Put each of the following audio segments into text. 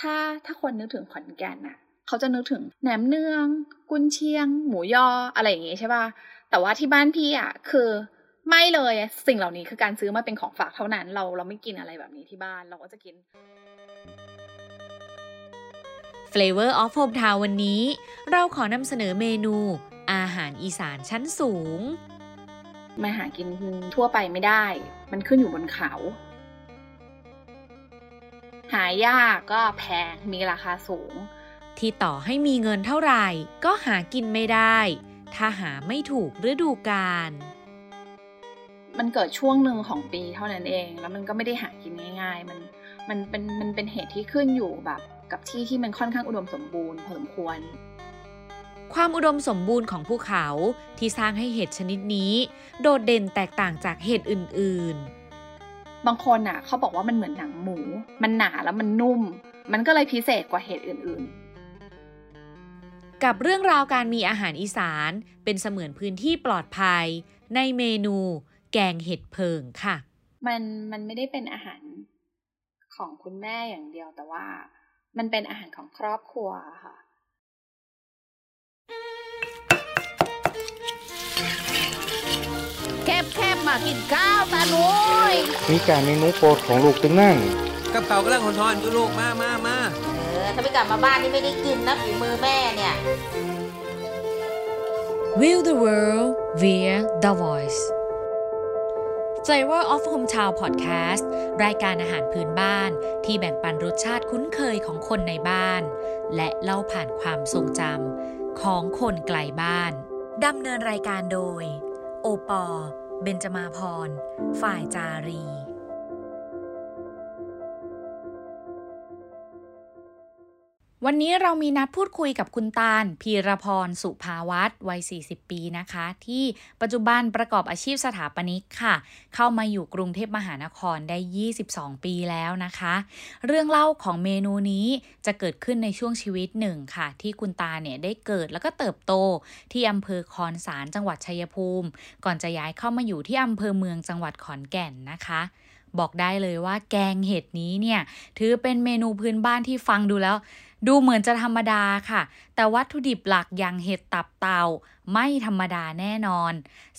ถ้าถ้าคนนึกถึงขอนแก่นน่ะ เขาจะนึกถึงแหนมเนือง กุนเชียง หมูยออะไรอย่างงี้ใช่ป่ะ แต่ว่าที่บ้านพี่อะคือไม่เลยสิ่งเหล่านี้คือการซื้อมาเป็นของฝากเท่านั้น เราเราไม่กินอะไรแบบนี้ที่บ้านเราก็จะกิน Flavor of Hometown วันนี้ เราขอนำเสนอเมนู อาหารอีสานชั้นสูง มาหากินทั่วไปไม่ได้ มันขึ้นอยู่บนเขา หายากก็แพงมีราคาสูง ที่ต่อให้มีเงินเท่าไหร่ ก็หากินไม่ได้ ถ้าหาไม่ถูกฤดูกาลมันเกิดช่วงหนึ่งของปีเท่านั้นเอง แล้วมันก็ไม่ได้หากินง่าย ๆ มันมันเป็นมันเป็นเหตุที่ขึ้นอยู่แบบกับที่ที่มันค่อนข้างอุดมสมบูรณ์พอสมควร ความอุดมสมบูรณ์ของภูเขาที่สร้างให้เห็ดชนิดนี้ โดดเด่นแตกต่างจากเห็ดอื่นๆ บางคนอะเขาบอกว่ามันเหมือนหนังหมู มันหนาแล้วมันนุ่ม มันก็เลยพิเศษกว่าเห็ดอื่นๆ กับเรื่องราวการมีอาหารอีสานเป็นเสมือนพื้นที่ปลอดภัย ในเมนู แกงเห็ดเพิงค่ะ มันมันไม่ได้เป็นอาหารของคุณแม่อย่างเดียวแต่ว่า มันเป็นอาหารของครอบครัวค่ะ แคบแคบมากินข้าวตาหนุยมีการเมนูโปรดของลูกตึงนั่งกับเก่ากำลังหอนทอนอยู่ลูกมามามาเออถ้าไม่กลับมาบ้านนี่ไม่ได้กินนะฝีมือแม่เนี่ย Will the world via the voice Flavor of Hometown Podcast รายการอาหารพื้นบ้านที่แบ่งปันรสชาติคุ้นเคยของคนในบ้าน และเล่าผ่านความทรงจำของคนไกลบ้านดำเนินรายการโดย โอปอ เบนจมาพร ฝ่ายจารี วันนี้เรามีนัดพูดคุยกับคุณตาลพีรพรสุภาวัตรวัย 40 ปีนะคะ ที่ปัจจุบันประกอบอาชีพสถาปนิกค่ะ เข้ามาอยู่กรุงเทพมหานครได้ 22 ปีแล้วนะคะ เรื่องเล่าของเมนูนี้จะเกิดขึ้นในช่วงชีวิตหนึ่งค่ะ ที่คุณตาเนี่ยได้เกิดแล้วก็เติบโตที่อำเภอคอนสารจังหวัดชัยภูมิ ก่อนจะย้ายเข้ามาอยู่ที่อำเภอเมืองจังหวัดขอนแก่นนะคะบอกได้เลยว่าแกงเห็ดนี้เนี่ยถือเป็นเมนูพื้นบ้านที่ฟังดูแล้ว ดูเหมือนจะธรรมดาค่ะ แต่วัตถุดิบหลักอย่างเห็ดตับเต่าไม่ธรรมดาแน่นอน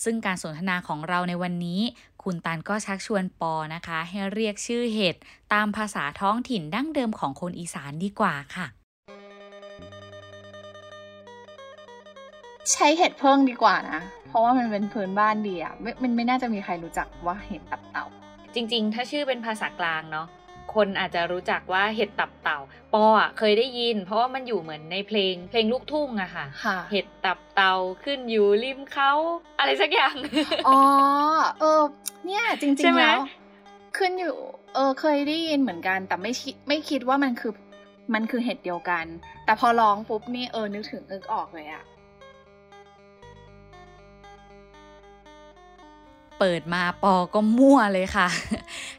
ซึ่งการสนทนาของเราในวันนี้ คุณตันก็ชักชวนปอนะคะ ให้เรียกชื่อเห็ดตามภาษาท้องถิ่นดั้งเดิมของคนอีสานดีกว่าค่ะ ใช้เห็ดเพิ่งดีกว่านะ เพราะว่ามันเป็นพื้นบ้านดีอะไม่มันไม่น่าจะมีใครรู้จักว่าเห็ดตับเต่าจริง ๆ ถ้าชื่อเป็นภาษากลางเนาะ คนอาจจะรู้จักว่าเห็ดตับเต่า ปออะเคยได้ยิน เพราะว่ามันอยู่เหมือนในเพลงเพลงลูกทุ่งอะค่ะ เห็ดตับเต่าขึ้นอยู่ริมเขาอะไรสักอย่าง อ๋อ เออ เนี่ยจริงๆแล้วขึ้นอยู่ เออเคยได้ยินเหมือนกัน แต่ไม่คิดไม่คิดว่ามันคือมันคือเห็ดเดียวกัน แต่พอร้องปุ๊บนี่เออนึกถึงนึกออกเลยอะ เปิดมาปอก็มั่วเลยค่ะ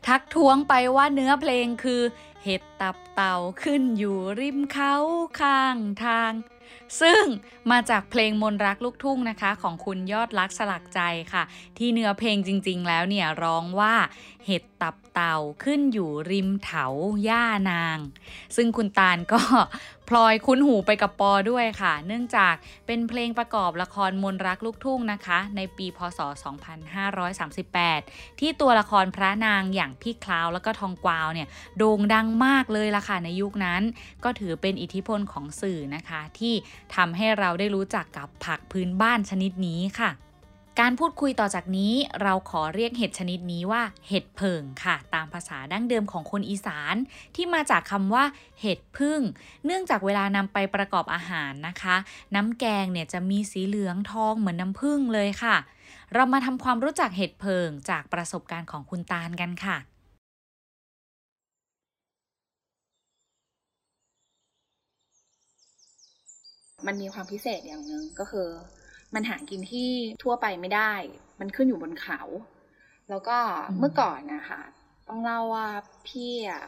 ทักท้วงไปว่าเนื้อเพลงคือ เห็ดตับเต่าขึ้นอยู่ริมเขาข้างทาง ซึ่งมาจากเพลงมนรักลูกทุ่งนะคะ ของคุณยอดรักสลักใจค่ะ ที่เนื้อเพลงจริงๆ แล้วเนี่ยร้องว่า เห็ดตับเต่าขึ้นอยู่ริมเถาย่านาง ซึ่งคุณตาลก็พลอยคุ้นหูไปกับปอด้วยค่ะ เนื่องจากเป็นเพลงประกอบละครมนรักลูกทุ่งนะคะ ในปีพศ 2538 ที่ตัวละครพระนางอย่างพี่คลาวแล้วก็ทองกวาวเนี่ยโด่งดังมากเลยละค่ะในยุคนั้น ก็ถือเป็นอิทธิพลของสื่อนะคะ ที่ทำให้เราได้รู้จักกับผักพื้นบ้านชนิดนี้ค่ะ การพูดคุยต่อจากนี้เราขอเรียกเห็ดชนิดนี้ว่า เห็ดเผิงค่ะ ตามภาษาดั้งเดิมของคนอีสาน ที่มาจากคำว่า เห็ดพึ่ง เนื่องจากเวลานำไปประกอบอาหารนะคะ น้ำแกงเนี่ยจะมีสีเหลืองทองเหมือนน้ำผึ้งเลยค่ะ เรามาทำความรู้จักเห็ดเผิงจากประสบการณ์ของคุณตาลกันค่ะมันมีความพิเศษอย่างหนึ่งก็คือ มันหากินที่ทั่วไปไม่ได้ มันขึ้นอยู่บนเขา แล้วก็เมื่อก่อนนะคะต้องเล่าว่าพี่อะ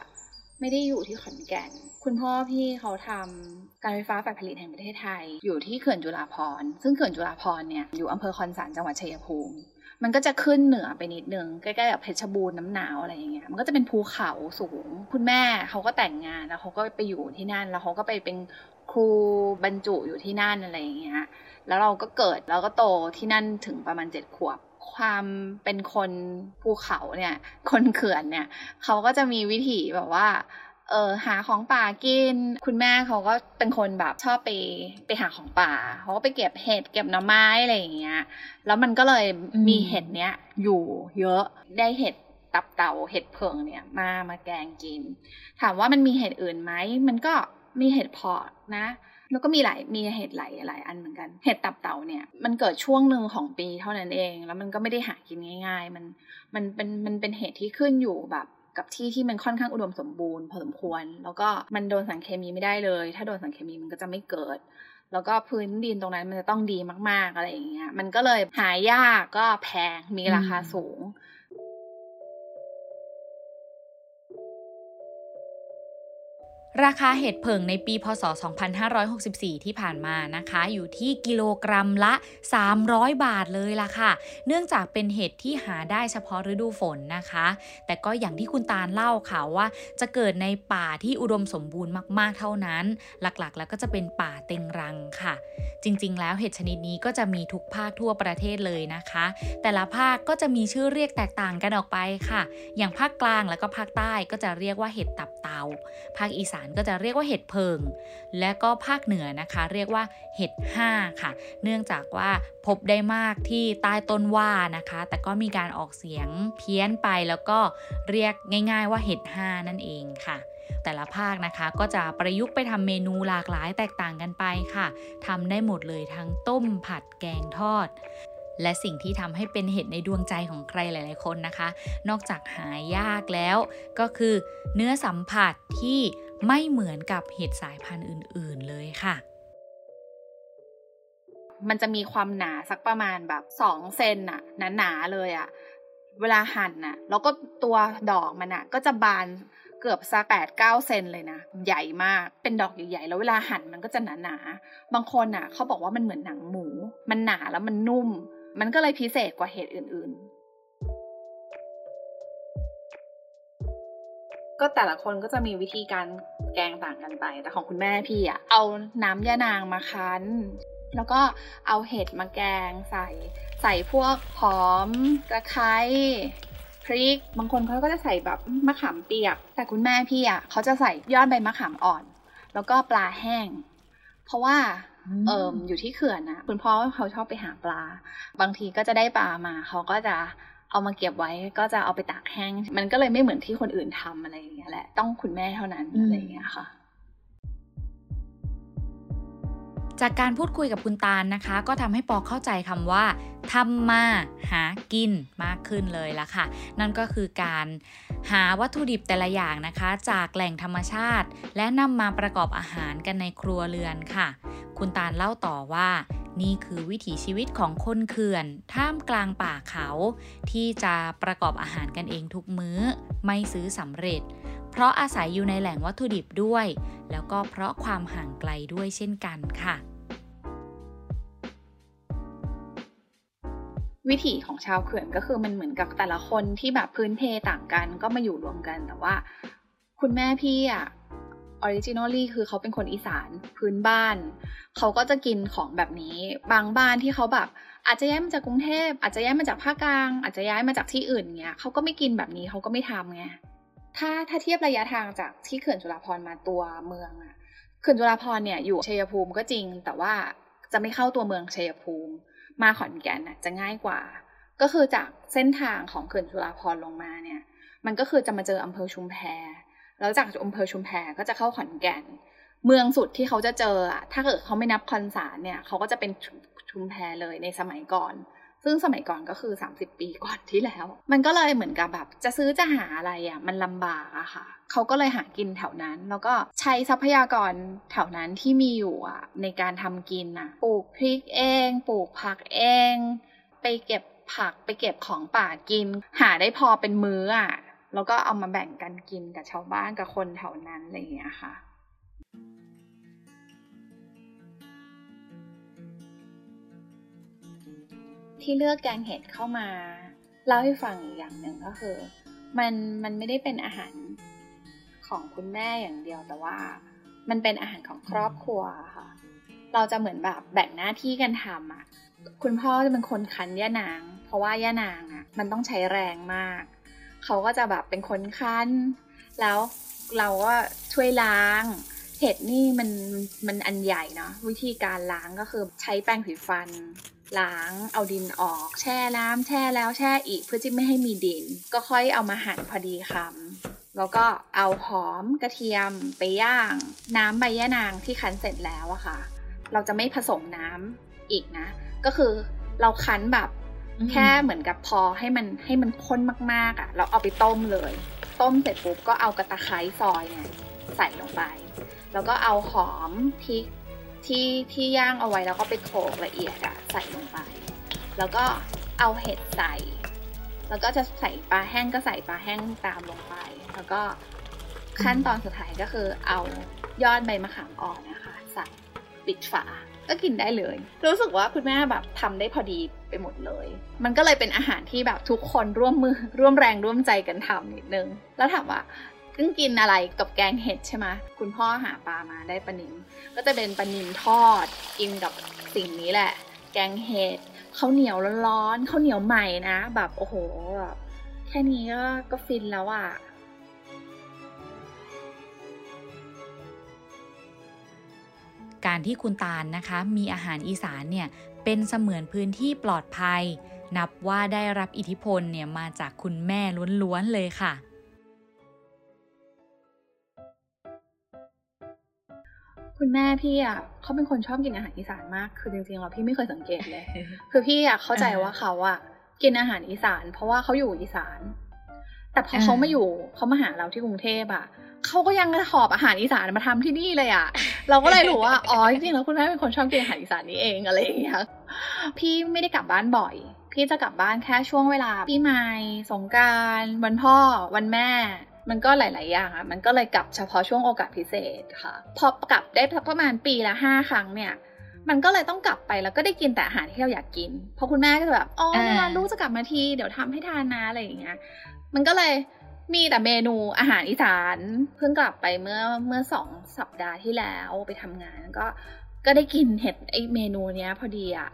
ไม่ได้อยู่ที่ขอนแก่น คุณพ่อพี่เขาทำการไฟฟ้าฝ่ายผลิตแห่งประเทศไทย อยู่ที่เขื่อนจุฬาภรณ์ซึ่งเขื่อนจุฬาภรณ์เนี่ยอยู่อำเภอคอนสารจังหวัดชัยภูมิ มันก็จะขึ้นเหนือไปนิดนึงใกล้ๆกับเพชรบูรณ์น้ำหนาวอะไรอย่างเงี้ยมันก็จะเป็นภูเขาสูง คุณแม่เขาก็แต่งงานแล้วเขาก็ไปอยู่ที่นั่น แล้วเขาก็ไปเป็นครูบรรจุอยู่ที่นั่นอะไรอย่างเงี้ยแล้วเราก็เกิดแล้วก็โตที่นั่นถึงประมาณเจ็ดขวบความเป็นคนภูเขาเนี่ย คนเขื่อนเนี่ย เขาก็จะมีวิถีแบบว่า เออหาของป่ากิน คุณแม่เขาก็เป็นคนแบบชอบไปไปหาของป่าเขาก็ไปเก็บเห็ดเก็บหน่อไม้อะไรอย่างเงี้ย แล้วมันก็เลยมีเห็ดเนี้ยอยู่เยอะได้เห็ดตับเต่าเห็ดเพิงเนี่ยมามาแกงกิน ถามว่ามันมีเห็ดอื่นไหมมันก็มีเห็ดพาะนะ แล้วก็มีหลายมีเห็ดหลายหลายอันเหมือนกัน เห็ดตับเต่าเนี่ยมันเกิดช่วงหนึ่งของปีเท่านั้นเอง แล้วมันก็ไม่ได้หากินง่าย ๆ มันมันเป็นมันเป็นเห็ดที่ขึ้นอยู่แบบ กับที่ที่มันค่อนข้างอุดมสมบูรณ์พอสมควร แล้วก็มันโดนสารเคมีไม่ได้เลย ถ้าโดนสารเคมีมันก็จะไม่เกิด แล้วก็พื้นดินตรงนั้นมันจะต้องดีมากๆอะไรอย่างเงี้ยมันก็เลยหายากก็แพงมีราคาสูง ราคาเห็ดเผิงในปีพศ 2564 ที่ผ่านมานะคะ อยู่ที่กิโลกรัมละ 300 บาทเลยล่ะค่ะ เนื่องจากเป็นเห็ดที่หาได้เฉพาะฤดูฝนนะคะ แต่ก็อย่างที่คุณตาลเล่าค่ะว่าจะเกิดในป่าที่อุดมสมบูรณ์มากๆเท่านั้น หลักๆ แล้วก็จะเป็นป่าเต็งรังค่ะ จริงๆ แล้วเห็ดชนิดนี้ก็จะมีทุกภาคทั่วประเทศเลยนะคะ แต่ละภาคก็จะมีชื่อเรียกแตกต่างกันออกไปค่ะ อย่างภาคกลางแล้วก็ภาคใต้ก็จะเรียกว่าเห็ดตับเตา ภาคอีสานก็จะเรียกว่าเห็ดเพิง และก็ภาคเหนือนะคะ เรียกว่าเห็ดห้าค่ะ เนื่องจากว่าพบได้มากที่ใต้ต้นว่านะคะ แต่ก็มีการออกเสียงเพี้ยนไปแล้วก็เรียกง่าย ๆ ว่าเห็ดห้านั่นเองค่ะแต่ละภาคนะคะก็จะประยุกต์ไปทำเมนูหลากหลายแตกต่างกันไปค่ะทำได้หมดเลยทั้งต้มผัดแกงทอด และสิ่งที่ทำให้เป็นเห็ดในดวงใจของใครหลาย ๆ คนนะคะ นอกจากหายากแล้วก็คือเนื้อสัมผัสที่ ไม่เหมือนกับเห็ดสายพันธุ์อื่น ๆ เลยค่ะ มันจะมีความหนาสักประมาณแบบสองเซนอะหนาๆเลยอะเวลาหั่นน่ะ แล้วก็ตัวดอกมันอะก็จะบานเกือบสักแปดเก้าเซนเลยนะ ใหญ่มาก เป็นดอกใหญ่ๆ แล้วเวลาหั่นมันก็จะหนาๆบางคนอะเขาบอกว่ามันเหมือนหนังหมู มันหนาแล้วมันนุ่ม มันก็เลยพิเศษกว่าเห็ดอื่น ก็แต่ละคนก็จะมีวิธีการแกงต่างกันไป แต่ของคุณแม่พี่อะเอาน้ำยานางมาคั้น แล้วก็เอาเห็ดมาแกงใส่ ใส่พวกหอมตะไคร้พริก บางคนเขาก็จะใส่แบบมะขามเปียก แต่คุณแม่พี่อะเขาจะใส่ยอดใบมะขามอ่อน แล้วก็ปลาแห้ง เพราะว่าเอิมอยู่ที่เขื่อนนะคุณพ่อเขาชอบไปหาปลา บางทีก็จะได้ปลามา เขาก็จะ เอามาเก็บไว้ก็จะเอาไปตากแห้ง มันก็เลยไม่เหมือนที่คนอื่นทำอะไรอย่างเงี้ยแหละ ต้องคุณแม่เท่านั้นอะไรอย่างเงี้ยค่ะ จากการพูดคุยกับคุณตาลนะคะ ก็ทำให้ปอเข้าใจคำว่าทำมาหากินมากขึ้นเลยละค่ะ นั่นก็คือการหาวัตถุดิบแต่ละอย่างนะคะ จากแหล่งธรรมชาติ และนำมาประกอบอาหารกันในครัวเรือนค่ะ คุณตาลเล่าต่อว่า นี่คือวิถีชีวิตของคนเขื่อน ท่ามกลางป่าเขา ที่จะประกอบอาหารกันเองทุกมื้อ ไม่ซื้อสำเร็จ เพราะอาศัยอยู่ในแหล่งวัตถุดิบด้วย แล้วก็เพราะความห่างไกลด้วยเช่นกันค่ะ วิถีของชาวเขื่อนก็คือมันเหมือนกับแต่ละคนที่แบบพื้นเพต่างกันก็มาอยู่รวมกันแต่ว่า คุณแม่พี่อะ originally คือเขาเป็นคนอีสานพื้นบ้าน เขาก็จะกินของแบบนี้ บางบ้านที่เขาแบบ อาจจะย้ายมาจากกรุงเทพอาจจะย้ายมาจากภาคกลาง อาจจะย้ายมาจากที่อื่นเงี้ยเขาก็ไม่กินแบบนี้เขาก็ไม่ทำไงถ้าถ้าเทียบระยะทางจากที่เขื่อนจุฬาภรมาตัวเมืองอะเขื่อนจุฬาภรเนี่ยอยู่ชัยภูมิก็จริง แต่ว่าจะไม่เข้าตัวเมืองชัยภูมิ มาขอนแก่นน่ะจะง่ายกว่า ก็คือจากเส้นทางของเขื่อนจุฬาภรลงมาเนี่ย มันก็คือจะมาเจออำเภอชุมแพ แล้วจากอำเภอชุมแพก็จะเข้าขอนแก่น เมืองสุดที่เขาจะเจออะถ้าเกิดเขาไม่นับคอนสารเนี่ยเขาก็จะเป็นชุมแพเลยในสมัยก่อน ซึ่งสมัยก่อนก็คือ 30 ปีก่อนที่แล้ว มันก็เลยเหมือนกับแบบจะซื้อจะหาอะไรอะมันลำบากอะค่ะ เขาก็เลยหากินแถวนั้น แล้วก็ใช้ทรัพยากรแถวนั้นที่มีอยู่อะในการทำกินอะปลูกพริกเอง ปลูกผักเอง ไปเก็บผักไปเก็บของป่ากิน หาได้พอเป็นมื้ออะ แล้วก็เอามาแบ่งกันกินกับชาวบ้านกับคนแถวนั้นอะไรอย่างเงี้ยค่ะที่เลือกแกงเห็ดเข้ามาเล่าให้ฟังอีกอย่างหนึ่งก็คือ มันมันไม่ได้เป็นอาหารของคุณแม่อย่างเดียวแต่ว่า มันเป็นอาหารของครอบครัวค่ะ เราจะเหมือนแบบแบ่งหน้าที่กันทำอะ คุณพ่อจะเป็นคนคั้นย่านาง เพราะว่าย่านางอะ มันต้องใช้แรงมาก เขาก็จะแบบเป็นคนคั้น แล้วเราก็ช่วยล้าง เห็ดนี่มันมันอันใหญ่เนาะวิธีการล้างก็คือใช้แปรงสีฟัน ล้างเอาดินออก แช่น้ำแช่แล้วแช่อีกเพื่อที่ไม่ให้มีดิน ก็ค่อยเอามาหั่นพอดีคำแล้วก็เอาหอมกระเทียมไปย่าง น้ำใบยะนางที่คั้นเสร็จแล้วอะค่ะ เราจะไม่ผสมน้ำอีกนะ ก็คือเราคั้นแบบ แค่เหมือนกับพอให้มันให้มันข้นมากๆอะ่ะเราเอาไปต้มเลย ต้มเสร็จปุ๊บก็เอากระตะไคร้ซอยเนี่ยใส่ลงไป แล้วก็เอาหอมพริกที่ที่ย่างเอาไว้แล้วก็ไปโขลกละเอียดอะใส่ลงไป แล้วก็เอาเห็ดใส่ แล้วก็จะใส่ปลาแห้งก็ใส่ปลาแห้งตามลงไป แล้วก็ขั้นตอนสุดท้ายก็คือเอายอดใบมะขามอ่อนนะคะ ใส่ปิดฝา ก็กินได้เลย รู้สึกว่าคุณแม่แบบทำได้พอดีไปหมดเลย มันก็เลยเป็นอาหารที่แบบทุกคนร่วมมือร่วมแรงร่วมใจกันทำนิดนึง แล้วถามว่าเพิ่งกินอะไรกับแกงเห็ดใช่ไหมคุณพ่อหาปลามาได้ปลานิมก็จะเป็นปลานิมทอด กินกับสิ่งนี้แหละ แกงเห็ดข้าวเหนียวร้อนๆข้าวเหนียวใหม่นะ แบบโอ้โหแบบแค่นี้ก็ก็ฟินแล้วอะ่ะ การที่คุณตาลนะคะ มีอาหารอีสานเนี่ยเป็นเสมือนพื้นที่ปลอดภัย นับว่าได้รับอิทธิพลเนี่ยมาจากคุณแม่ล้วนๆเลยค่ะ คุณแม่พี่อะเขาเป็นคนชอบกินอาหารอีสานมาก คือจริงๆเราพี่ไม่เคยสังเกตเลย คือพี่อะเข้าใจว่าเขาอะกินอาหารอีสาน เพราะว่าเขาอยู่อีสาน แต่พอเขามาอยู่เขามาหาเราที่กรุงเทพอะเขาก็ยังหอบอาหารอีสานมาทำที่นี่เลยอะ เราก็เลยรู้ว่าอ๋อจริงๆแล้วคุณแม่เป็นคนชอบกินอาหารอีสานนี่เองอะไรอย่างเงี้ยพี่ไม่ได้กลับบ้านบ่อย พี่จะกลับบ้านแค่ช่วงเวลาปีใหม่สงกรารวันพ่อวันแม่ มันก็หลาย ๆ อย่างอะมันก็เลยกลับเฉพาะช่วงโอกาสพิเศษค่ะ พอกลับได้ประมาณปีละห้าครั้งเนี่ยมันก็เลยต้องกลับไปแล้วก็ได้กินแต่อาหารที่เราอยากกิน เพราะคุณแม่ก็จะแบบ อ๋ออ่าเวลาลูกจะกลับมาที เดี๋ยวทำให้ทานนะอะไรอย่างเงี้ย มันก็เลยมีแต่เมนูอาหารอีสาน เพิ่งกลับไปเมื่อเมื่อสองสัปดาห์ที่แล้วไปทำงานก็ก็ได้กินเห็ดไอเมนูเนี้ยพอดีอะ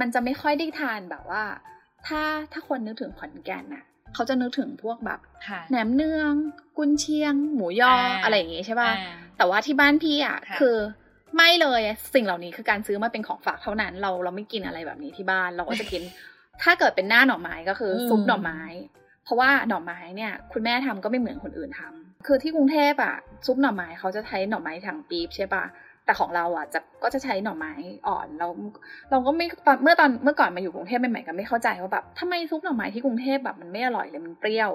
มันจะไม่ค่อยได้ทานแบบว่า ถ้าถ้าคนนึกถึงขอนแก่นน่ะเขาจะนึกถึงพวกแบบค่ะแหนมเนือง กุนเชียง หมูยออ่าอะไรอย่างงี้ใช่ป่ะอ่าแต่ว่าที่บ้านพี่อะค่ะคือไม่เลยสิ่งเหล่านี้คือการซื้อมาเป็นของฝากเท่านั้น เราเราไม่กินอะไรแบบนี้ที่บ้าน เราก็จะกิน ถ้าเกิดเป็นหน้าหน่อไม้ก็คืออมซุปหน่อไม้ เพราะว่าหน่อไม้เนี่ยคุณแม่ทำก็ไม่เหมือนคนอื่นทำคือที่กรุงเทพอะซุปหน่อไม้เขาจะใช้หน่อไม้ถังปี๊บใช่ป่ะแต่ของเราอะจะก็จะใช้หน่อไม้อ่อนเราเราก็ไม่ตอนเมื่อตอนเมื่อก่อนมาอยู่กรุงเทพใหม่ๆก็ไม่เข้าใจว่าแบบทำไมซุปหน่อไม้ที่กรุงเทพแบบมันไม่อร่อยเลยมันเปรี้ยว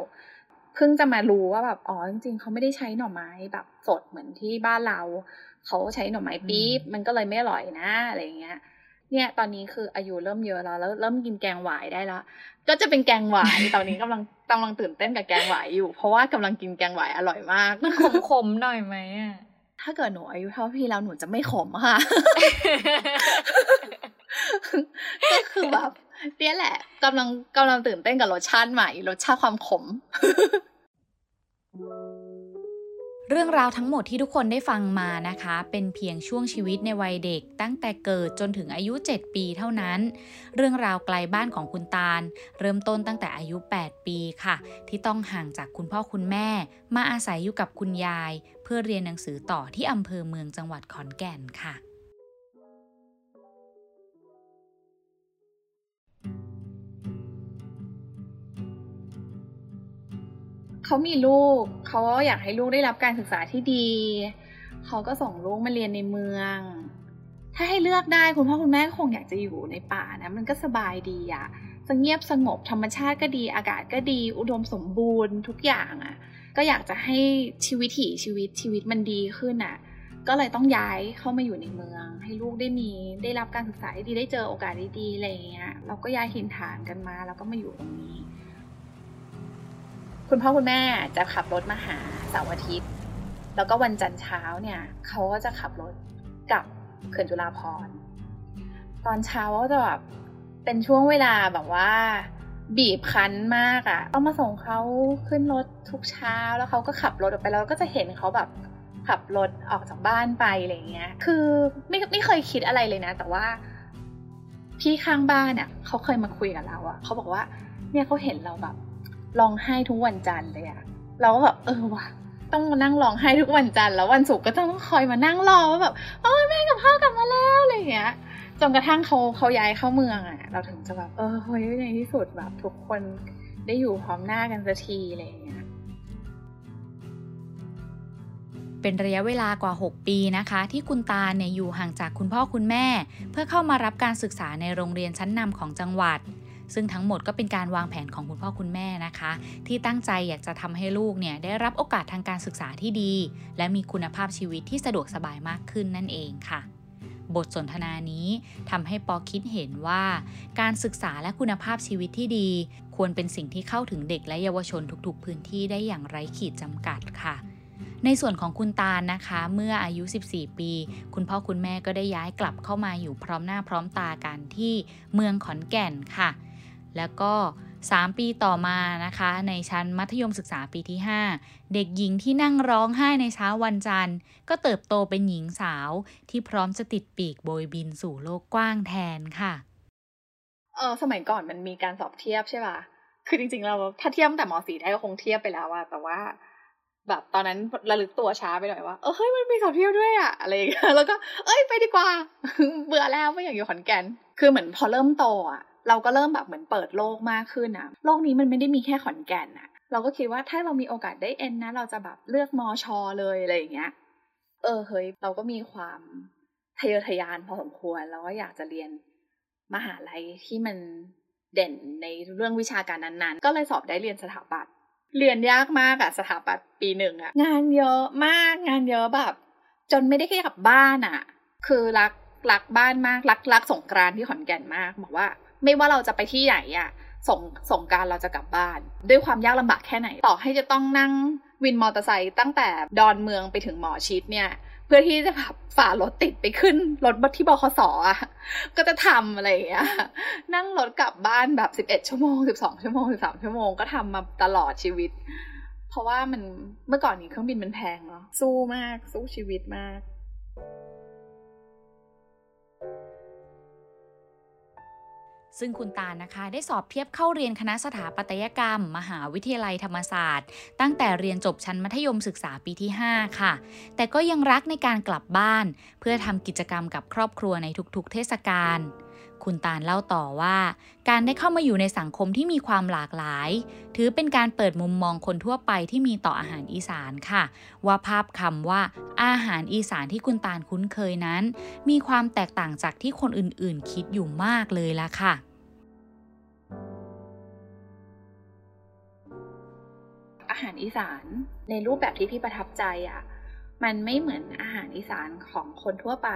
เพิ่งจะมารู้ว่าแบบอ๋อจริงๆเขาไม่ได้ใช้หน่อไม้แบบสดเหมือนที่บ้านเรา เขาใช้หน่อไม้ปี๊บมันก็เลยไม่อร่อยนะอะไรอย่างเงี้ย เนี่ยตอนนี้คืออายุเริ่มเยอะแล้วแล้วเริ่มกินแกงหวายได้แล้วก็จะเป็นแกงหวายตอนนี้กำลังกำลังตื่นเต้นกับแกงหวายอยู่ เพราะว่ากำลังกินแกงหวายอร่อยมากมันขมๆหน่อยไหมอะถ้าเกิดหนูอายุเท่าพี่แล้วหนูจะไม่ขมค่ะก็คือแบบเนี่ยแหละกำลังกำลังตื่นเต้นกับรสชาติใหม่รสชาติความขม เรื่องราวทั้งหมดที่ทุกคนได้ฟังมานะคะ เป็นเพียงช่วงชีวิตในวัยเด็ก ตั้งแต่เกิดจนถึงอายุ 7 ปีเท่านั้น เรื่องราวไกลบ้านของคุณตาล เริ่มต้นตั้งแต่อายุ 8 ปีค่ะ ที่ต้องห่างจากคุณพ่อคุณแม่ มาอาศัยอยู่กับคุณยาย เพื่อเรียนหนังสือต่อที่อำเภอเมืองจังหวัดขอนแก่นค่ะ เขามีลูก เขาอยากให้ลูกได้รับการศึกษาที่ดี เขาก็ส่งลูกมาเรียนในเมือง ถ้าให้เลือกได้คุณพ่อคุณแม่ก็คงอยากจะอยู่ในป่านะ มันก็สบายดีอะจะเงียบสงบธรรมชาติก็ดี อากาศก็ดี อุดมสมบูรณ์ทุกอย่างอะก็อยากจะให้ชีวิตถีชีวิตชีวิตมันดีขึ้นอะก็เลยต้องย้ายเข้ามาอยู่ในเมือง ให้ลูกได้มีได้รับการศึกษาที่ดีได้เจอโอกาสดีๆอะไรอย่างเงี้ยเราก็ย้ายถิ่นฐานกันมา แล้วก็มาอยู่ตรงนี้ คุณพ่อคุณแม่จะขับรถมาหาเสาร์อาทิตย์ แล้วก็วันจันทร์เช้าเนี่ยเขาก็จะขับรถกลับเขื่อนจุฬาภรตอนเช้าก็จะแบบเป็นช่วงเวลาแบบว่า บีบคั้นมากอะ่ะต้องมาส่งเขาขึ้นรถทุกเช้าแล้วเขาก็ขับรถออกไปแล้วก็จะเห็นเขาแบบขับรถออกจากบ้านไปอะไรเงี้ย คือไม่ไม่เคยคิดอะไรเลยนะ แต่ว่าพี่ข้างบ้านอะ่ะเขาเคยมาคุยกับเราอะ่ะเขาบอกว่าเนี่ยเขาเห็นเราแบบ ร้องไห้ทุกวันจันทร์เลยอะเราก็แบบเออว่ะต้องมานั่งร้องไห้ทุกวันจันทร์แล้ววันศุกร์ก็ต้องคอยมานั่งรอว่าแบบโอ้ยแม่กับพ่อกลับมาแล้วอะไรอย่างเงี้ยจนกระทั่งเขาเขาย้ายเข้าเมืองอะ่ะ เราถึงจะแบบเออเฮ้ยในที่สุดแบบทุกคนได้อยู่พร้อมหน้ากันสักทีอะไรอย่างเงี้ยเป็นระยะเวลากว่า 6 ปีนะคะ ที่คุณตาเนี่ยอยู่ห่างจากคุณพ่อคุณแม่ เพื่อเข้ามารับการศึกษาในโรงเรียนชั้นนำของจังหวัด ซึ่งทั้งหมดก็เป็นการวางแผนของคุณพ่อคุณแม่นะคะ ที่ตั้งใจอยากจะทำให้ลูกเนี่ยได้รับโอกาสทางการศึกษาที่ดี และมีคุณภาพชีวิตที่สะดวกสบายมากขึ้นนั่นเองค่ะ บทสนทนานี้ทำให้ปอคิดเห็นว่า การศึกษาและคุณภาพชีวิตที่ดี ควรเป็นสิ่งที่เข้าถึงเด็กและเยาวชนทุกๆ พื้นที่ได้อย่างไร้ขีดจำกัดค่ะในส่วนของคุณตาลนะคะ เมื่ออายุ 14 ปี คุณพ่อคุณแม่ก็ได้ย้ายกลับเข้ามาอยู่พร้อมหน้าพร้อมตากันที่เมืองขอนแก่นค่ะ แล้วก็ 3 ปีต่อมานะคะ ในชั้นมัธยมศึกษาปีที่ 5 เด็กหญิงที่นั่งร้องไห้ในเช้าวันจันทร์ ก็เติบโตเป็นหญิงสาวที่พร้อมจะติดปีกโบยบินสู่โลกกว้างแทนค่ะเออสมัยก่อนมันมีการสอบเทียบใช่ป่ะคือจริงๆเราถ้าเทียบตั้งแต่มสี่ได้ก็คงเทียบไปแล้วอะแต่ว่าแบบตอนนั้นระลึกตัวช้าไปหน่อยว่า เออเฮ้ยมันมีสอบเทียบด้วยอะอะไรอย่างเงี้ยแล้วก็ เอ้ยไปดีกว่า เบื่อแล้วไม่อยากอยู่ขอนแก่นคือเหมือนพอเริ่มโตอะ เราก็เริ่มแบบเหมือนเปิดโลกมากขึ้นอะโลกนี้มันไม่ได้มีแค่ขอนแก่นอะเราก็คิดว่าถ้าเรามีโอกาสได้เอ็นนะ เราจะแบบเลือกมอชอเลยอะไรอย่างเงี้ย เออเฮ้ยเราก็มีความทะเยอทะยานพอสมควรแล้วก็อยากจะเรียนมหาลัยที่มันเด่นในเรื่องวิชาการนั้นๆ ก็เลยสอบได้เรียนสถาปัตย์เรียนยากมากอะสถาปัตย์ปีหนึ่งอะงานเยอะมากงานเยอะแบบ จนไม่ได้แค่กลับบ้านอะคือรักรักบ้านมากรักรักสงกรานที่ขอนแก่นมาก บอกว่า ไม่ว่าเราจะไปที่ไหนอะส่งส่งการเราจะกลับบ้าน ด้วยความยากลำบากแค่ไหน ต่อให้จะต้องนั่งวินมอเตอร์ไซค์ตั้งแต่ดอนเมืองไปถึงหมอชิดเนี่ย เพื่อที่จะแบบฝ่ารถติดไปขึ้นรถบัสที่บคสอะก็จะทำอะไรอย่างเงี้ยนั่งรถกลับบ้านแบบสิบเอ็ดชั่วโมงสิบสองชั่วโมงสิบสามชั่วโมงก็ทำมาตลอดชีวิต เพราะว่ามันเมื่อก่อนนี้เครื่องบินมันแพงเนาะสู้มากสู้ชีวิตมาก ซึ่งคุณตาลนะคะได้สอบเทียบเข้าเรียนคณะสถาปัตยกรรม มหาวิทยาลัยธรรมศาสตร์ ตั้งแต่เรียนจบชั้นมัธยมศึกษาปีที่ 5 ค่ะ แต่ก็ยังรักในการกลับบ้าน เพื่อทำกิจกรรมกับครอบครัวในทุกๆ เทศกาล คุณตาลเล่าต่อว่า การได้เข้ามาอยู่ในสังคมที่มีความหลากหลาย ถือเป็นการเปิดมุมมองคนทั่วไปที่มีต่ออาหารอีสานค่ะ ว่าภาพคำว่า อาหารอีสานที่คุณตาลคุ้นเคยนั้น มีความแตกต่างจากที่คนอื่นๆ คิดอยู่มากเลยละค่ะอาหารอีสานในรูปแบบที่พี่ประทับใจอะ่ะ มันไม่เหมือนอาหารอีสานของคนทั่วไป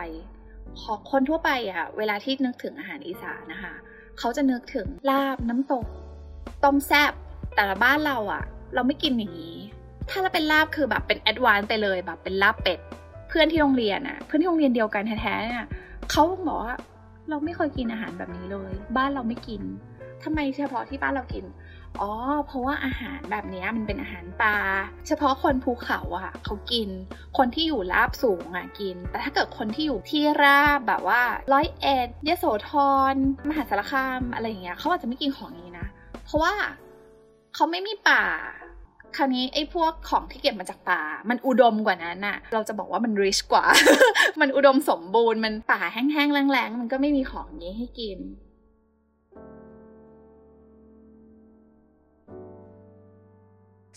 ของคนทั่วไปอะ่ะเวลาที่นึกถึงอาหารอีสานนะคะเขาจะนึกถึงลาบน้ำตก ต้มแซบแต่ละบ้านเราอะ่ะเราไม่กินอย่างนี้ ถ้าเราเป็นลาบคือแบบเป็นแอดวานซ์ไปเลยแบบเป็นลาบเป็ด เพื่อนที่โรงเรียนอะ่ะเพื่อนที่โรงเรียนเดียวกันแท้ๆเนี่ยเขาบอกว่าเราไม่เคยกินอาหารแบบนี้เลย บ้านเราไม่กินทำไมเฉพาะที่บ้านเรากิน อ๋อ เพราะว่าอาหารแบบนี้มันเป็นอาหารป่าเฉพาะคนภูเขาอะเขากิน คนที่อยู่ราบสูงอะกิน แต่ถ้าเกิดคนที่อยู่ที่ราบแบบว่าร้อยเอ็ดยโสธรมหาสารคามอะไรอย่างเงี้ยเขาอาจจะไม่กินของนี้นะ เพราะว่าเขาไม่มีป่าคราวนี้ไอ้พวกของที่เก็บมาจากป่า มันอุดมกว่านั้นน่ะเราจะบอกว่ามันริชกว่า มันอุดมสมบูรณ์ มันป่าแห้งๆแรงๆ มันก็ไม่มีของนี้ให้กิน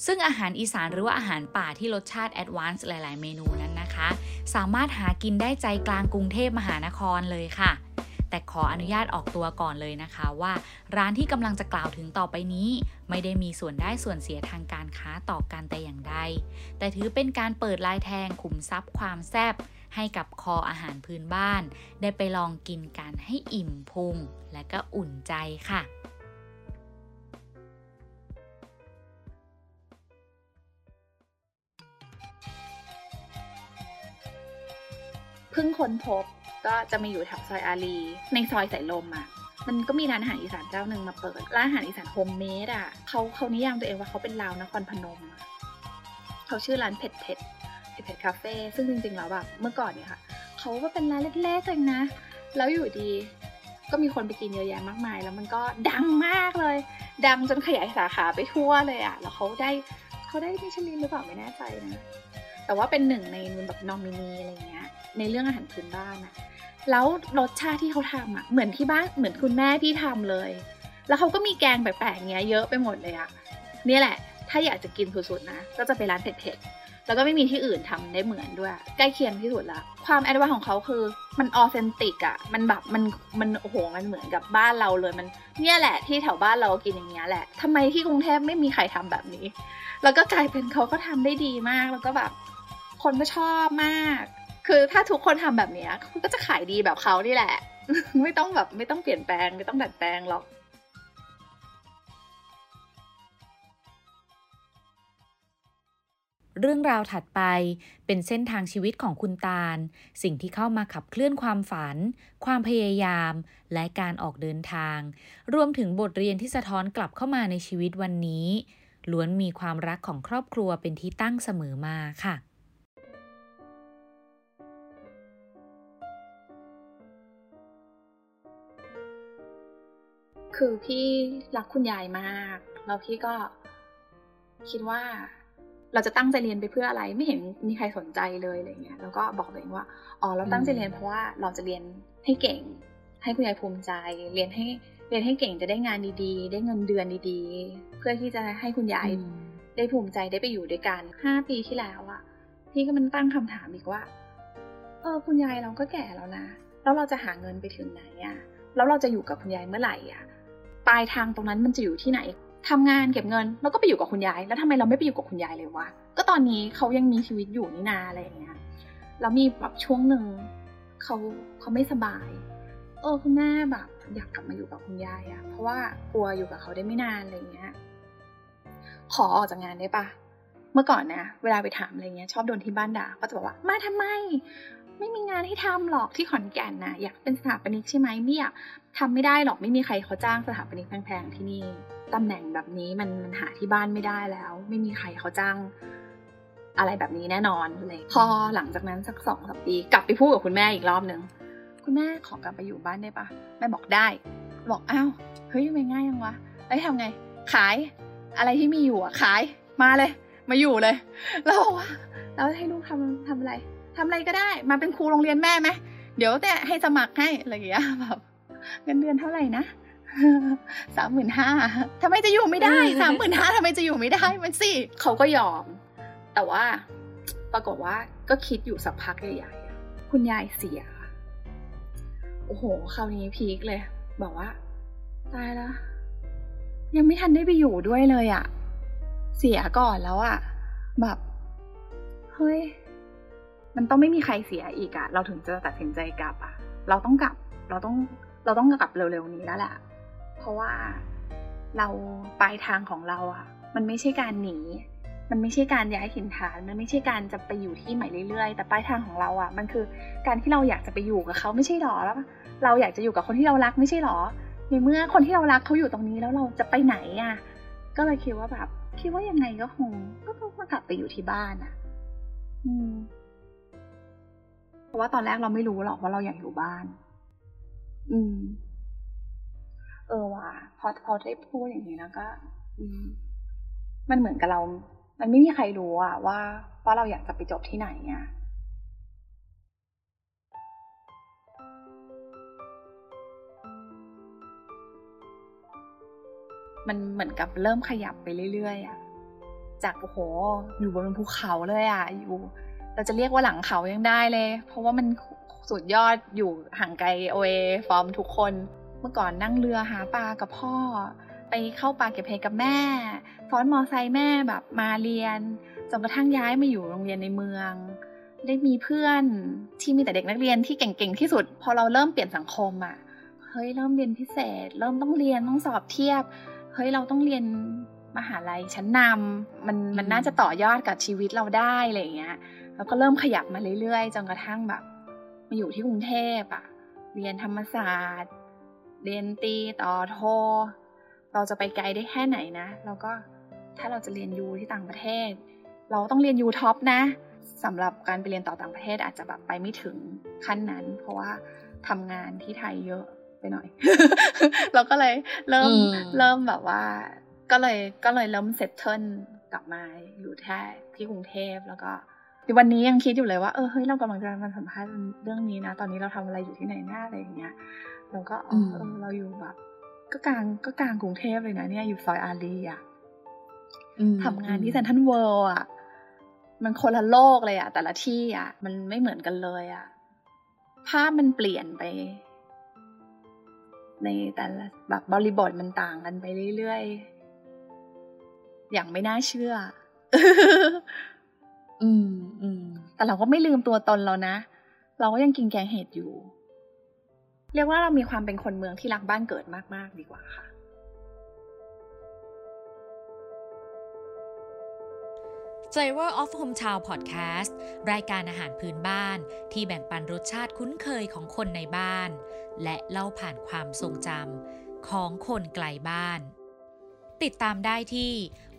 ซึ่งอาหารอีสานหรือว่าอาหารป่าที่รสชาติแอดวานซ์หลาย ๆ เมนูนั้นนะคะ สามารถหากินได้ใจกลางกรุงเทพมหานครเลยค่ะ แต่ขออนุญาตออกตัวก่อนเลยนะคะว่า ร้านที่กำลังจะกล่าวถึงต่อไปนี้ ไม่ได้มีส่วนได้ส่วนเสียทางการค้าต่อกันแต่อย่างใด แต่ถือเป็นการเปิดลายแทงขุมทรัพย์ความแซ่บให้กับคออาหารพื้นบ้าน ได้ไปลองกินกันให้อิ่มพุงและก็อุ่นใจค่ะ เพิ่งค้นพบก็จะมาอยู่แถวซอยอารีย์ ในซอยสายลมอะมันก็มีร้านอาหารอีสานเจ้าหนึ่งมาเปิด ร้านอาหารอีสาน homemade อะเขาเขานิยามตัวเองว่าเขาเป็นลาวนครพนม เขาชื่อร้านเผ็ดเผ็ดเผ็ดเผ็ดคาเฟ่ซึ่งจริงๆแล้วแบบเมื่อก่อนเนี่ยค่ะเขาก็เป็นร้านเล็กๆเองนะ แล้วอยู่ดีก็มีคนไปกินเยอะแยะมากมาย แล้วมันก็ดังมากเลย ดังจนขยายสาขาไปทั่วเลยอะ แล้วเขาได้เขาได้มิชลินหรือเปล่าไม่แน่ใจนะ แต่ว่าเป็นหนึ่งในแบบนอมินีอะไรเงี้ยในเรื่องอาหารพื้นบ้านอะแล้วรสชาติที่เขาทำอะเหมือนที่บ้านเหมือนคุณแม่พี่ทำเลย แล้วเขาก็มีแกงแปลกๆเงี้ยเยอะไปหมดเลยอะเนี่ยแหละ ถ้าอยากจะกินสุดๆนะ ก็จะไปร้านเผ็ดๆ แล้วก็ไม่มีที่อื่นทำได้เหมือนด้วย ใกล้เคียงที่สุดละ ความ advance ของเขาคือมัน authentic อะมันแบบมันมันโอ้โหมันเหมือนกับบ้านเราเลยมัน เนี่ยแหละที่แถวบ้านเรากินอย่างเงี้ยแหละทำไมที่กรุงเทพไม่มีใครทำแบบนี้ แล้วก็กลายเป็นเขาก็ทำได้ดีมากแล้วก็แบบ คนก็ชอบมาก คือถ้าทุกคนทำแบบเนี้ยก็จะขายดีแบบเขานี่แหละ ไม่ต้องแบบไม่ต้องเปลี่ยนแปลงไม่ต้องดัดแปลงหรอกเรื่องราวถัดไปเป็นเส้นทางชีวิตของคุณตาล สิ่งที่เข้ามาขับเคลื่อนความฝัน ความพยายาม และการออกเดินทาง รวมถึงบทเรียนที่สะท้อนกลับเข้ามาในชีวิตวันนี้ ล้วนมีความรักของครอบครัวเป็นที่ตั้งเสมอมาค่ะ คือพี่รักคุณยายมากแล้วพี่ก็คิดว่าเราจะตั้งใจเรียนไปเพื่ออะไรไม่เห็นมีใครสนใจเลยอะไรเงี้ยแล้วก็บอกตัวเองว่าอ๋อเราตั้งใจเรียนเพราะว่าเราจะเรียนให้เก่ง ให้คุณยายภูมิใจ เรียนให้เรียนให้เก่งจะได้งานดีๆ ได้เงินเดือนดีๆ เพื่อที่จะให้คุณยายได้ภูมิใจได้ไปอยู่ด้วยกันห้าปีที่แล้วอะพี่ก็มันตั้งคำถามอีกว่า เออคุณยายเราก็แก่แล้วนะ แล้วเราจะหาเงินไปถึงไหนอะแล้วเราจะอยู่กับคุณยายเมื่อไหร่อะ ปลายทางตรงนั้นมันจะอยู่ที่ไหนทำงานเก็บเงิน แล้วก็ไปอยู่กับคุณยาย แล้วทำไมเราไม่ไปอยู่กับคุณยายเลยวะ ก็ตอนนี้เขายังมีชีวิตอยู่นี่นาอะไรอย่างเงี้ย แล้วมีแบบช่วงหนึ่งเขาเขาไม่สบาย เออคุณแม่แบบ อยากกลับมาอยู่กับคุณยายอะเพราะว่ากลัวอยู่กับเขาได้ไม่นานอะไรเงี้ย ขอออกจากงานได้ปะเมื่อก่อนนะ เวลาไปถามอะไรเงี้ย ชอบโดนที่บ้านด่าก็จะบอกว่า มาทำไม ไม่มีงานให้ทำหรอกที่ขอนแก่นนะอยากเป็นสถาปนิกใช่ไหมไม่อยากทำไม่ได้หรอกไม่มีใครเขาจ้างสถาปนิกแพงๆที่นี่ตำแหน่งแบบนี้มันมันหาที่บ้านไม่ได้แล้ว ไม่มีใครเขาจ้างอะไรแบบนี้แน่นอนเลยพอหลังจากนั้นสักสองสามปีกลับไปพูดกับคุณแม่อีกรอบหนึ่งคุณแม่ขอกลับไปอยู่บ้านได้ปะแม่บอกได้ บอกอ้าวเฮ้ยไม่ง่ายยังวะแล้วทำไง ขายอะไรที่มีอยู่อะขายมาเลย มาอยู่เลย แล้วบอกว่าแล้วให้ลูกทำทำอะไร ทำอะไรก็ได้ มาเป็นครูโรงเรียนแม่ไหมเดี๋ยวแต่ให้สมัครให้อะไรอย่างเงี้ยแบบเงินเดือนเท่าไหร่นะสามหมื่นห้าทำไมจะอยู่ไม่ได้สามหมื่นห้าทำไมจะอยู่ไม่ได้มันสิเขาก็ยอม แต่ว่า ปรากฏว่าก็คิดอยู่สักพักใหญ่ๆคุณยายเสียโอ้โหคราวนี้พีคเลย บอกว่า ตายแล้ว ยังไม่ทันได้ไปอยู่ด้วยเลยอะ่ะ เสียก่อนแล้วอะ่ะ แบบ เฮ้ย มันต้องไม่มีใครเสียอีกอะ่ะเราถึงจะตัดสินใจกลับอะ่ะเราต้องกลับ เราต้อง เราต้องกลับเร็วๆนี้แล้วแหละ เพราะว่าเราปลายทางของเราอะ่ะมันไม่ใช่การหนี มันไม่ใช่การย้ายถิ่นฐาน มันไม่ใช่การจะไปอยู่ที่ใหม่เรื่อยๆ แต่ปลายทางของเราอะ่ะมันคือการที่เราอยากจะไปอยู่กับเขาไม่ใช่หรอ แล้ว เราอยากจะอยู่กับคนที่เรารักไม่ใช่หรอ ในเมื่อคนที่เรารักเขาอยู่ตรงนี้แล้วเราจะไปไหนอะ่ะก็เลยคิดว่าแบบ คิดว่ายังไงก็คง ก็ต้องกลับไปอยู่ที่บ้านอะอืม เพราะว่าตอนแรกเราไม่รู้หรอกว่าเราอยากอยู่บ้าน อืม เออว่ะพอพอได้พูดอย่างนี้แล้วก็ อืม มันเหมือนกับเรา มันไม่มีใครรู้อะว่าว่าเราอยากจะไปจบที่ไหนอะมันเหมือนกับเริ่มขยับไปเรื่อยๆอะจากโอ้โห อยู่บนภูเขาเลยอะอยู่ เราจะเรียกว่าหลังเขายังได้เลย เพราะว่ามันสุดยอดอยู่ห่างไกลโอเอฟอร์มทุกคน เมื่อก่อนนั่งเรือหาปลากับพ่อ ไปเข้าป่าเก็บเห็ดกับแม่ซ้อนมอไซค์แม่แบบมาเรียนจนกระทั่งย้ายมาอยู่โรงเรียนในเมือง ได้มีเพื่อนที่มีแต่เด็กนักเรียนที่เก่งๆที่สุด พอเราเริ่มเปลี่ยนสังคมอะ่ะเฮ้ยเริ่มเรียนพิเศษ เริ่มต้องเรียนต้องสอบเทียบเฮ้ยเราต้องเรียนมหาลัยชั้นนำมันมันน่าจะต่อยอดกับชีวิตเราได้อะไรอย่างเงี้ย แล้วก็เริ่มขยับมาเรื่อยๆ จนกระทั่งแบบมาอยู่ที่กรุงเทพอะเรียนธรรมศาสตร์ เรียนตีต่อโท เราจะไปไกลได้แค่ไหนนะเราก็ถ้าเราจะเรียนยูที่ต่างประเทศ เราต้องเรียนยูท็อปนะสำหรับการไปเรียนต่อต่างประเทศอาจจะแบบไปไม่ถึงขั้นนั้น เพราะว่าทำงานที่ไทยเยอะไปหน่อย เราก็เลยเริ่มอืมเริ่มแบบว่า ก็เลยก็เลยเริ่ม settle กลับมาอยู่แค่ที่กรุงเทพแล้วก็ วันนี้ยังคิดอยู่เลยว่าเออเฮ้ยเรากำลังจะมาสัมภาษณ์เรื่องนี้นะ ตอนนี้เราทำอะไรอยู่ที่ไหนหน้าอะไรอย่างเงี้ยเราก็อ๋อเออเราอยู่แบบ ก็กลางก็กลางกรุงเทพเลยนะเนี่ยอยู่ซอยอารีย์อะทำงานที่เซนทรัลเวิลด์อะ มันคนละโลกเลยอะ แต่ละที่อะ มันไม่เหมือนกันเลยอะ ภาพมันเปลี่ยนไป ในแต่ละแบบบริบทมันต่างกันไปเรื่อยๆ อย่างไม่น่าเชื่อ อืมอืมแต่เราก็ไม่ลืมตัวตนเรานะ เราก็ยังกินแกงเห็ดอยู่ เรียกว่าเรามีความเป็นคนเมืองที่รักบ้านเกิดมาก ๆ ดีกว่าค่ะ Flavor of Hometown Podcast รายการอาหารพื้นบ้านที่แบ่งปันรสชาติคุ้นเคยของคนในบ้าน และเล่าผ่านความทรงจำของคนไกลบ้าน ติดตามได้ที่